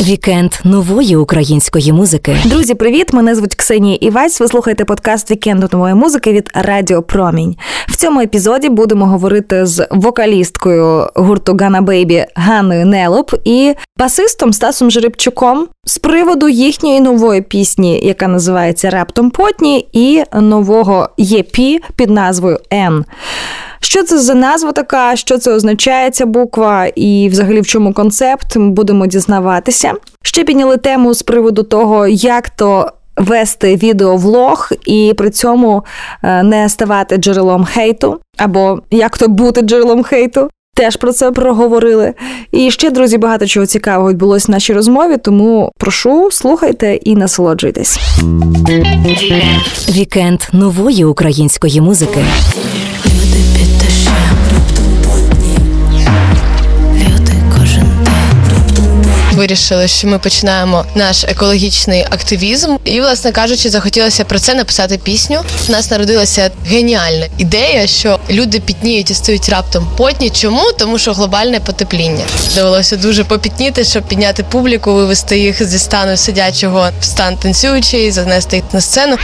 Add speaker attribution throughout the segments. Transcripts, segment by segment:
Speaker 1: Вікенд нової української музики.
Speaker 2: Друзі, привіт! Мене звуть Ксенія Івась. Ви слухаєте подкаст Вікенду нової музики від Радіо Промінь. В цьому епізоді будемо говорити з вокалісткою гурту GannaBaby Ганною Нелоп і басистом Стасом Жеребчуком з приводу їхньої нової пісні, яка називається Раптом Потні, і нового EP під назвою Н. Що це за назва така, що це означає ця буква, і взагалі в чому концепт, будемо дізнаватися. Ще підняли тему з приводу того, як то. Вести відеовлог і при цьому е, не ставати джерелом хейту, або як то бути джерелом хейту. Теж про це проговорили. І ще, друзі, багато чого цікавого відбулося в нашій розмові, тому прошу, слухайте і насолоджуйтесь.
Speaker 1: Вікенд нової української музики.
Speaker 3: Вирішили, що ми починаємо наш екологічний активізм, і, власне кажучи, захотілося про це написати пісню. У нас народилася геніальна ідея, що люди пітніють і стають раптом потні. Чому? Тому що глобальне потепління довелося дуже попітніти, щоб підняти публіку, вивести їх зі стану сидячого в стан танцюючий, занести їх на сцену.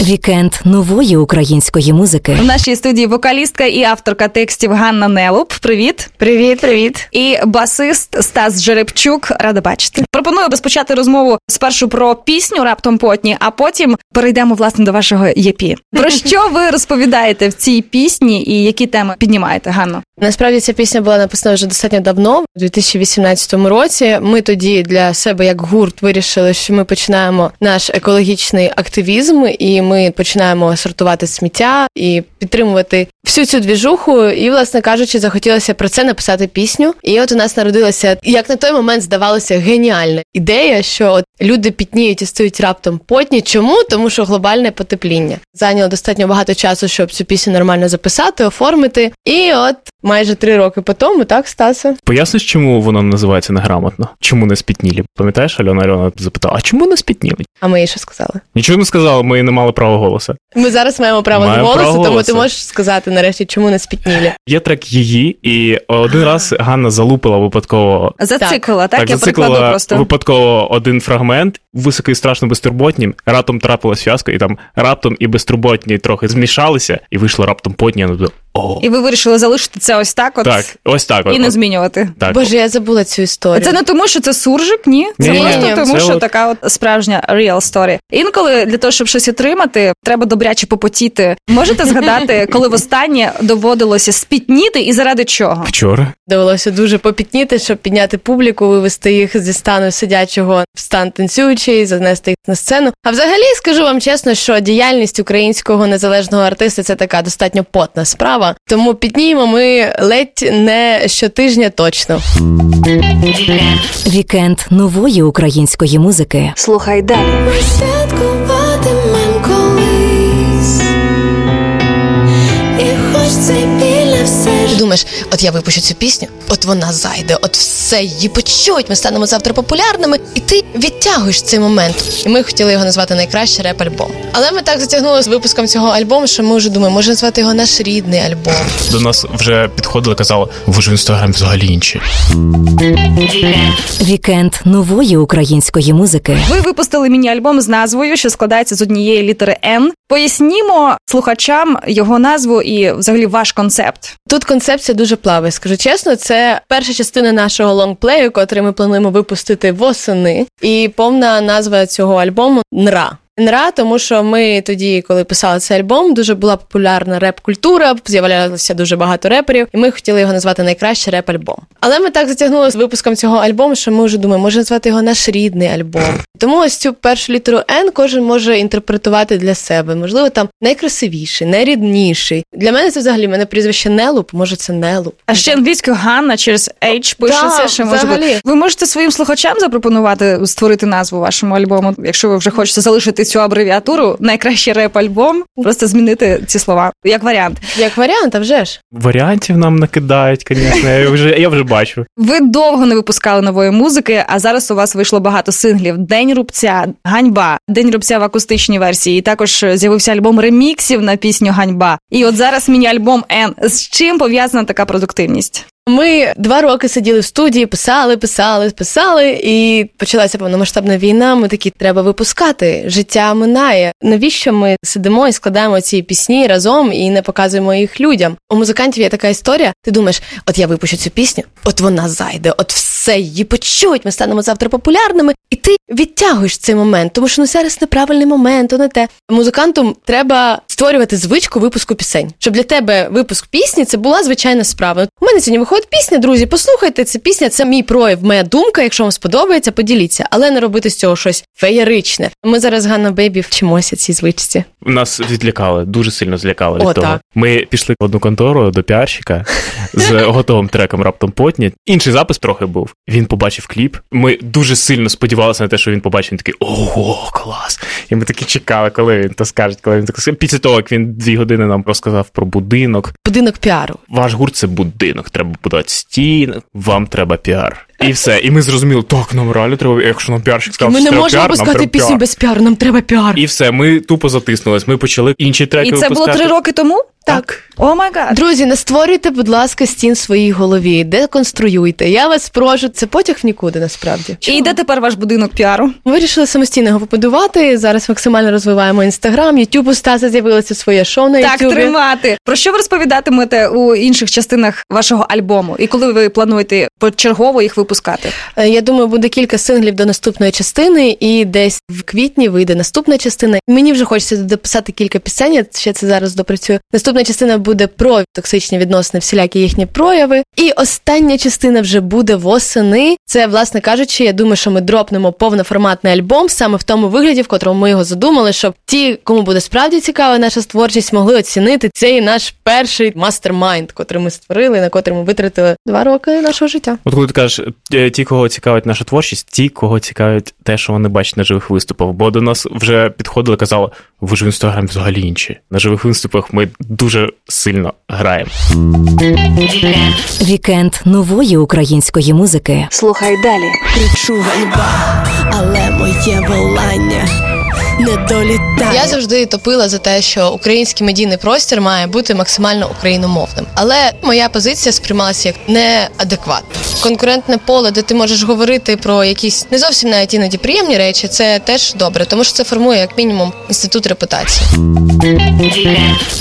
Speaker 1: Вікенд нової української музики.
Speaker 2: В нашій студії вокалістка і авторка текстів Ганна Нелуп. Привіт,
Speaker 3: Привіт, привіт.
Speaker 2: і басист Стас Жеребчук. Рада бачити. Пропоную розпочати розмову спершу про пісню раптом потні, а потім перейдемо власне до вашого ЄПі. Про що ви розповідаєте в цій пісні і які теми піднімаєте, Ганно?
Speaker 3: Насправді ця пісня була написана вже достатньо давно, у 2018 році. Ми тоді для себе як гурт вирішили, що ми починаємо наш екологічний активізм, і ми починаємо сортувати сміття і підтримувати всю цю двіжуху. І, власне кажучи, захотілося про це написати пісню. І от у нас народилася, як на той момент здавалося, геніальна ідея, що от люди пітніють і стають раптом потні. Чому? Тому що глобальне потепління зайняло достатньо багато часу, щоб цю пісню нормально записати, оформити. І от майже три роки по тому, так, Стаса?
Speaker 4: Поясниш, чому воно називається неграмотно? Чому не спітнілі? Пам'ятаєш, Альона Альона запитала, а чому не спітніли?
Speaker 3: А ми їй що сказали?
Speaker 4: Нічого не сказала, ми не мали права голосу.
Speaker 3: Ми зараз маємо право на голосу, тому ти можеш сказати нарешті, чому не спітнілі.
Speaker 4: Є трек її, і один раз Ганна залупила випадково.
Speaker 2: Зациклила, так,
Speaker 4: Так,
Speaker 2: я прикладу
Speaker 4: зациклила
Speaker 2: просто.
Speaker 4: випадково один фрагмент, високий страшно безтурботнім, раптом трапилась фіаско, і там раптом і безтурботні трохи змішалися, і вийшло раптом потні. Ну, о,
Speaker 2: І ви вирішили залишити це ось так, от
Speaker 4: так, ось так.
Speaker 2: і
Speaker 4: от,
Speaker 2: не змінювати.
Speaker 4: так.
Speaker 3: Боже, я забула цю історію.
Speaker 2: Це не тому, що це суржик, ні. Це
Speaker 4: Ні,
Speaker 2: просто
Speaker 3: ні,
Speaker 2: тому,
Speaker 4: це
Speaker 2: що
Speaker 4: от-
Speaker 2: така от справжня real story. Інколи для того, щоб щось отримати, треба добряче попотіти. Можете згадати, коли востаннє доводилося спітніти і заради чого?
Speaker 4: Вчора.
Speaker 3: Довелося дуже попітніти, щоб підняти публіку, вивести їх зі стану сидячого в стан танцюючий, занести їх на сцену. А взагалі скажу вам чесно, що діяльність українського незалежного артиста це така достатньо потна справа. Тому підніємо ми ледь не щотижня точно.
Speaker 1: Вікенд нової української музики.
Speaker 2: Слухай далі.
Speaker 5: Ми святкуватимем колись. І хоч це біля все
Speaker 3: Ти думаєш, от я випущу цю пісню, от вона зайде, от все її почують. Ми станемо завтра популярними, і ти відтягуєш цей момент. І ми хотіли його назвати найкраще реп-альбом. Але ми так затягнули з випуском цього альбому, що ми вже думаємо, може назвати його наш рідний альбом.
Speaker 4: До нас вже підходили, казали, ви ж в інстаграмі взагалі інші.
Speaker 1: Вікенд нової української музики.
Speaker 2: Ви випустили міні-альбом з назвою, що складається з однієї літери Н. Пояснімо слухачам його назву і взагалі ваш концепт.
Speaker 3: Тут концепція дуже плаває. Скажу чесно, це перша частина нашого лонгплею, котрий ми плануємо випустити восени. І повна назва цього альбому Нра. Нра, тому що ми тоді, коли писали цей альбом, дуже була популярна реп-культура, з'являлося дуже багато реперів, і ми хотіли його назвати найкраще реп-альбом. Але ми так затягнули з випуском цього альбому, що ми вже думаємо, може назвати його наш рідний альбом. Тому ось цю першу літеру Н кожен може інтерпретувати для себе. Можливо, там найкрасивіший, найрідніший. Для мене це взагалі мене прізвище Нелуп, може це Нелуп.
Speaker 2: А ще англійською Ганна через H пишеться. Ще може
Speaker 3: взагалі.
Speaker 2: бути. Ви можете своїм слухачам запропонувати створити назву вашому альбому, якщо ви вже хочете залишити цю абревіатуру, найкращий реп-альбом, просто змінити ці слова як варіант.
Speaker 3: Як варіант, а вже ж.
Speaker 4: Варіантів нам накидають, звісно, я вже, я вже бачу.
Speaker 2: Ви довго не випускали нової музики, а зараз у вас вийшло багато синглів. День рубця, ганьба, день рубця в акустичній версії. І також з'явився альбом реміксів на пісню Ганьба. І от зараз міні-альбом Н. З чим пов'язана така продуктивність?
Speaker 3: Ми два роки сиділи в студії, писали, писали, писали, і почалася повномасштабна війна. Ми такі треба випускати. Життя минає. Навіщо ми сидимо і складаємо ці пісні разом і не показуємо їх людям? У музикантів є така історія. Ти думаєш, от я випущу цю пісню, от вона зайде, от все її почують. Ми станемо завтра популярними, і ти відтягуєш цей момент, тому що ну зараз неправильний момент, то не те. Музикантам треба створювати звичку випуску пісень, щоб для тебе випуск пісні це була звичайна справа. У мене сьогодні виходить пісня, друзі. Послухайте, це пісня, це мій прояв, моя думка. Якщо вам сподобається, поділіться, але не робити з цього щось феєричне. Ми зараз Ганна Бейбі вчимося цій звичці.
Speaker 4: Нас відлякали, дуже сильно злякали від
Speaker 3: О,
Speaker 4: того.
Speaker 3: так.
Speaker 4: Ми пішли в одну контору до піарщика з готовим треком раптом потні. Інший запис трохи був. Він побачив кліп. Ми дуже сильно сподівалися на те, що він побачив. Він такий ого, клас! І ми такі чекали, коли він то скаже, коли він так скаже. Після того, як він дві години нам розказав про будинок.
Speaker 3: Будинок піару.
Speaker 4: Ваш гурт це будинок, треба будувати стіни, вам треба піар. І все. І ми зрозуміли, так, нам реально треба, якщо нам піарщик сказав,
Speaker 3: ми
Speaker 4: що
Speaker 3: не
Speaker 4: треба
Speaker 3: можемо
Speaker 4: піар, нам
Speaker 3: випускати
Speaker 4: треба
Speaker 3: пісню
Speaker 4: піар.
Speaker 3: без піару. Нам треба піар.
Speaker 4: І все, ми тупо затиснулись. Ми почали інші треки
Speaker 2: І це було
Speaker 4: випускати.
Speaker 2: три роки тому?
Speaker 3: Так.
Speaker 2: Oh my God.
Speaker 3: Друзі, не створюйте, будь ласка, стін в своїй голові, деконструюйте. Я вас прошу, це потяг в нікуди насправді.
Speaker 2: І де тепер ваш будинок піару?
Speaker 3: Ми Вирішили самостійно його побудувати. Зараз максимально розвиваємо інстаграм. Ютуб у Стаса з'явилося своє шоу на
Speaker 2: Так,
Speaker 3: Ютубі.
Speaker 2: тримати. Про що ви розповідатимете у інших частинах вашого альбому? І коли ви плануєте почергово їх випускати?
Speaker 3: Е, Я думаю, буде кілька синглів до наступної частини, і десь в квітні вийде наступна частина. Мені вже хочеться дописати кілька пісень. Я ще це зараз допрацюю. Наступна частина буде про токсичні відносини, всілякі їхні прояви. І остання частина вже буде восени. Це, власне кажучи, я думаю, що ми дропнемо повноформатний альбом саме в тому вигляді, в котрому ми його задумали, щоб ті, кому буде справді цікава наша творчість, могли оцінити цей наш перший mastermind, котрий ми створили, на котрий ми витратили два роки нашого життя.
Speaker 4: От коли ти кажеш, ті, кого цікавить наша творчість, ті, кого цікавить те, що вони бачать на живих виступах. Бо до нас вже підходили, казали, ви ж в інстаграмі взагалі інші. На живих виступах ми дуже сильно граємо.
Speaker 1: Вікенд нової української музики.
Speaker 2: Слухай далі.
Speaker 5: Кричу ганьба, але моє волання не долітає.
Speaker 3: Я завжди топила за те, що український медійний простір має бути максимально україномовним. Але моя позиція сприймалася як неадекватна. Конкурентне поле, де ти можеш говорити про якісь не зовсім навіть іноді приємні речі, це теж добре, тому що це формує як мінімум інститут репутації.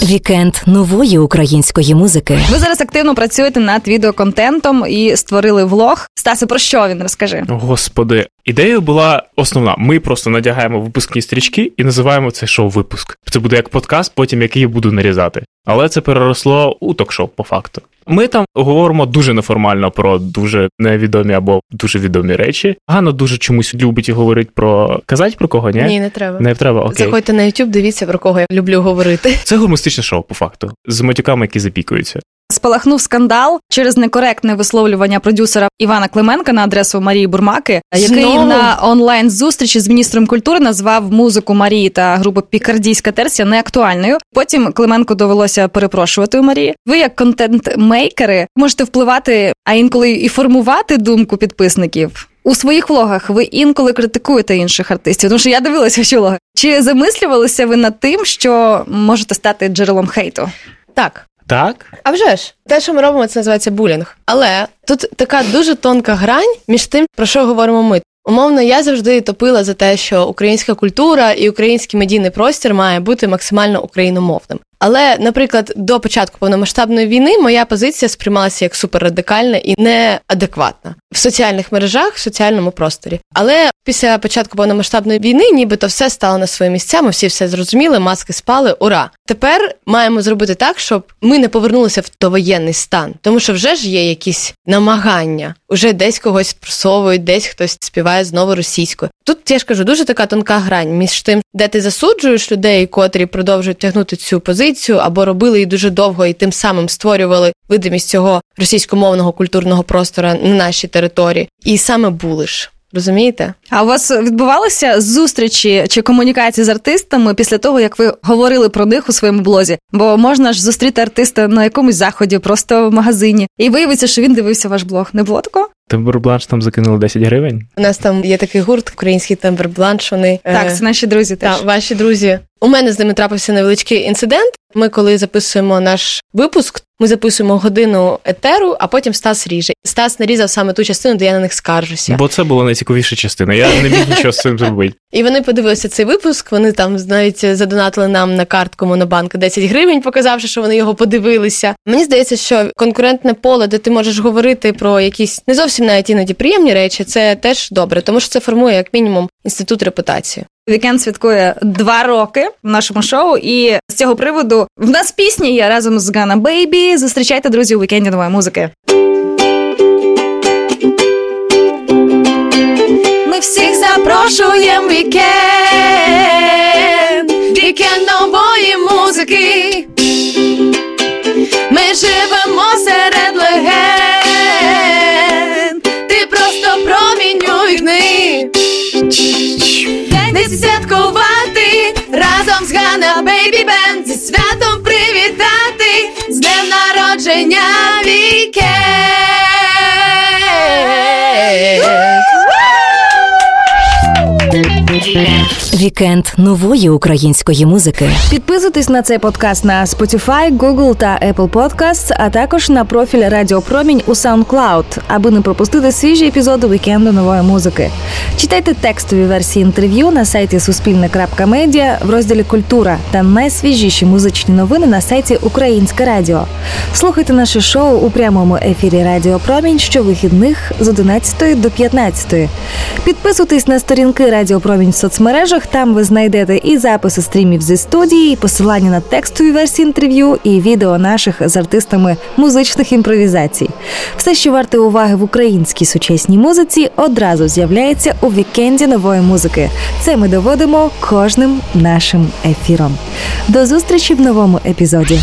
Speaker 1: Вікенд нової української музики.
Speaker 2: Ви зараз активно працюєте над відеоконтентом і створили влог. Стасе, про що він розкажи?
Speaker 4: Господи, ідея була основна. Ми просто надягаємо випускні стрічки і називаємо це шоу випуск. Це буде як подкаст, потім який я буду нарізати. Але це переросло у ток-шоу, по факту. Ми там говоримо дуже неформально про дуже невідомі або дуже відомі речі. Ганна дуже чомусь любить і говорить про казати про кого, ні?
Speaker 3: Ні, не треба.
Speaker 4: Не треба, окей.
Speaker 3: Заходьте на YouTube, дивіться про кого я люблю говорити.
Speaker 4: Це гумористичне шоу, по факту, з матюками, які запікуються.
Speaker 2: Спалахнув скандал через некоректне висловлювання продюсера Івана Клименка на адресу Марії Бурмаки, який
Speaker 3: Знову?
Speaker 2: на онлайн зустрічі з міністром культури назвав музику Марії та групи Пікардійська терція неактуальною. Потім Клименко довелося перепрошувати у Марії. Ви, як контент-мейкери, можете впливати, а інколи і формувати думку підписників. У своїх влогах ви інколи критикуєте інших артистів, тому що я дивилася ваші влоги. Чи замислювалися ви над тим, що можете стати джерелом хейту?
Speaker 3: Так.
Speaker 4: Так?
Speaker 3: А вже ж, те, що ми робимо, це називається булінг. Але тут така дуже тонка грань між тим, про що говоримо ми. Умовно, я завжди топила за те, що українська культура і український медійний простір має бути максимально україномовним. Але, наприклад, до початку повномасштабної війни моя позиція сприймалася як суперрадикальна і неадекватна в соціальних мережах, в соціальному просторі. Але після початку повномасштабної війни, нібито все стало на свої місця, ми всі все зрозуміли, маски спали. Ура! Тепер маємо зробити так, щоб ми не повернулися в довоєнний стан, тому що вже ж є якісь намагання, уже десь когось просовують, десь хтось співає знову російською. Тут я ж кажу, дуже така тонка грань між тим, де ти засуджуєш людей, котрі продовжують тягнути цю позицію, або робили її дуже довго і тим самим створювали видимість цього російськомовного культурного простора на нашій території, і саме булиш. Розумієте?
Speaker 2: А у вас відбувалися зустрічі чи комунікації з артистами після того, як ви говорили про них у своєму блозі? Бо можна ж зустріти артиста на якомусь заході, просто в магазині, і виявиться, що він дивився ваш блог. Не було такого?
Speaker 4: Тембербланш там закинули 10 гривень.
Speaker 3: У нас там є такий гурт, український тембербланш. Вони
Speaker 2: Так,
Speaker 3: е,
Speaker 2: це наші друзі теж.
Speaker 3: Так, ваші друзі. У мене з ними трапився невеличкий інцидент. Ми, коли записуємо наш випуск, ми записуємо годину етеру, а потім Стас ріже. Стас нарізав саме ту частину, де я на них скаржуся.
Speaker 4: Бо це була найцікавіша частина. Я не міг нічого з цим зробити.
Speaker 3: І вони подивилися цей випуск. Вони там навіть задонатили нам на картку Монобанк 10 гривень, показавши, що вони його подивилися. Мені здається, що конкурентне поле, де ти можеш говорити про якісь не зовсім навіть іноді приємні речі, це теж добре, тому що це формує як мінімум інститут репутації.
Speaker 6: Вікенд святкує два роки в нашому шоу, і з цього приводу в нас пісні є разом з Гана Бейбі. Зустрічайте друзі у вікенді нової музики.
Speaker 2: Ми всіх запрошуємо вікенд, народження вікенд.
Speaker 1: Вікенд нової української музики.
Speaker 6: Підписуйтесь на цей подкаст на Spotify, Google та Apple Podcasts, а також на профіль Радіо Промінь у SoundCloud, аби не пропустити свіжі епізоди вікенду нової музики. Читайте текстові версії інтерв'ю на сайті Суспільне.Медіа в розділі Культура та найсвіжіші музичні новини на сайті Українське Радіо. Слухайте наше шоу у прямому ефірі Радіо Промінь щовихідних з 11 до 15. Підписуйтесь на сторінки Радіо Промінь в соцмережах. Там ви знайдете і записи стрімів зі студії, і посилання на текстові версії інтерв'ю, і відео наших з артистами музичних імпровізацій. Все, що варте уваги в українській сучасній музиці, одразу з'являється у вікенді нової музики. Це ми доводимо кожним нашим ефіром. До зустрічі в новому епізоді.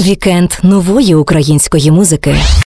Speaker 1: Вікенд нової української музики.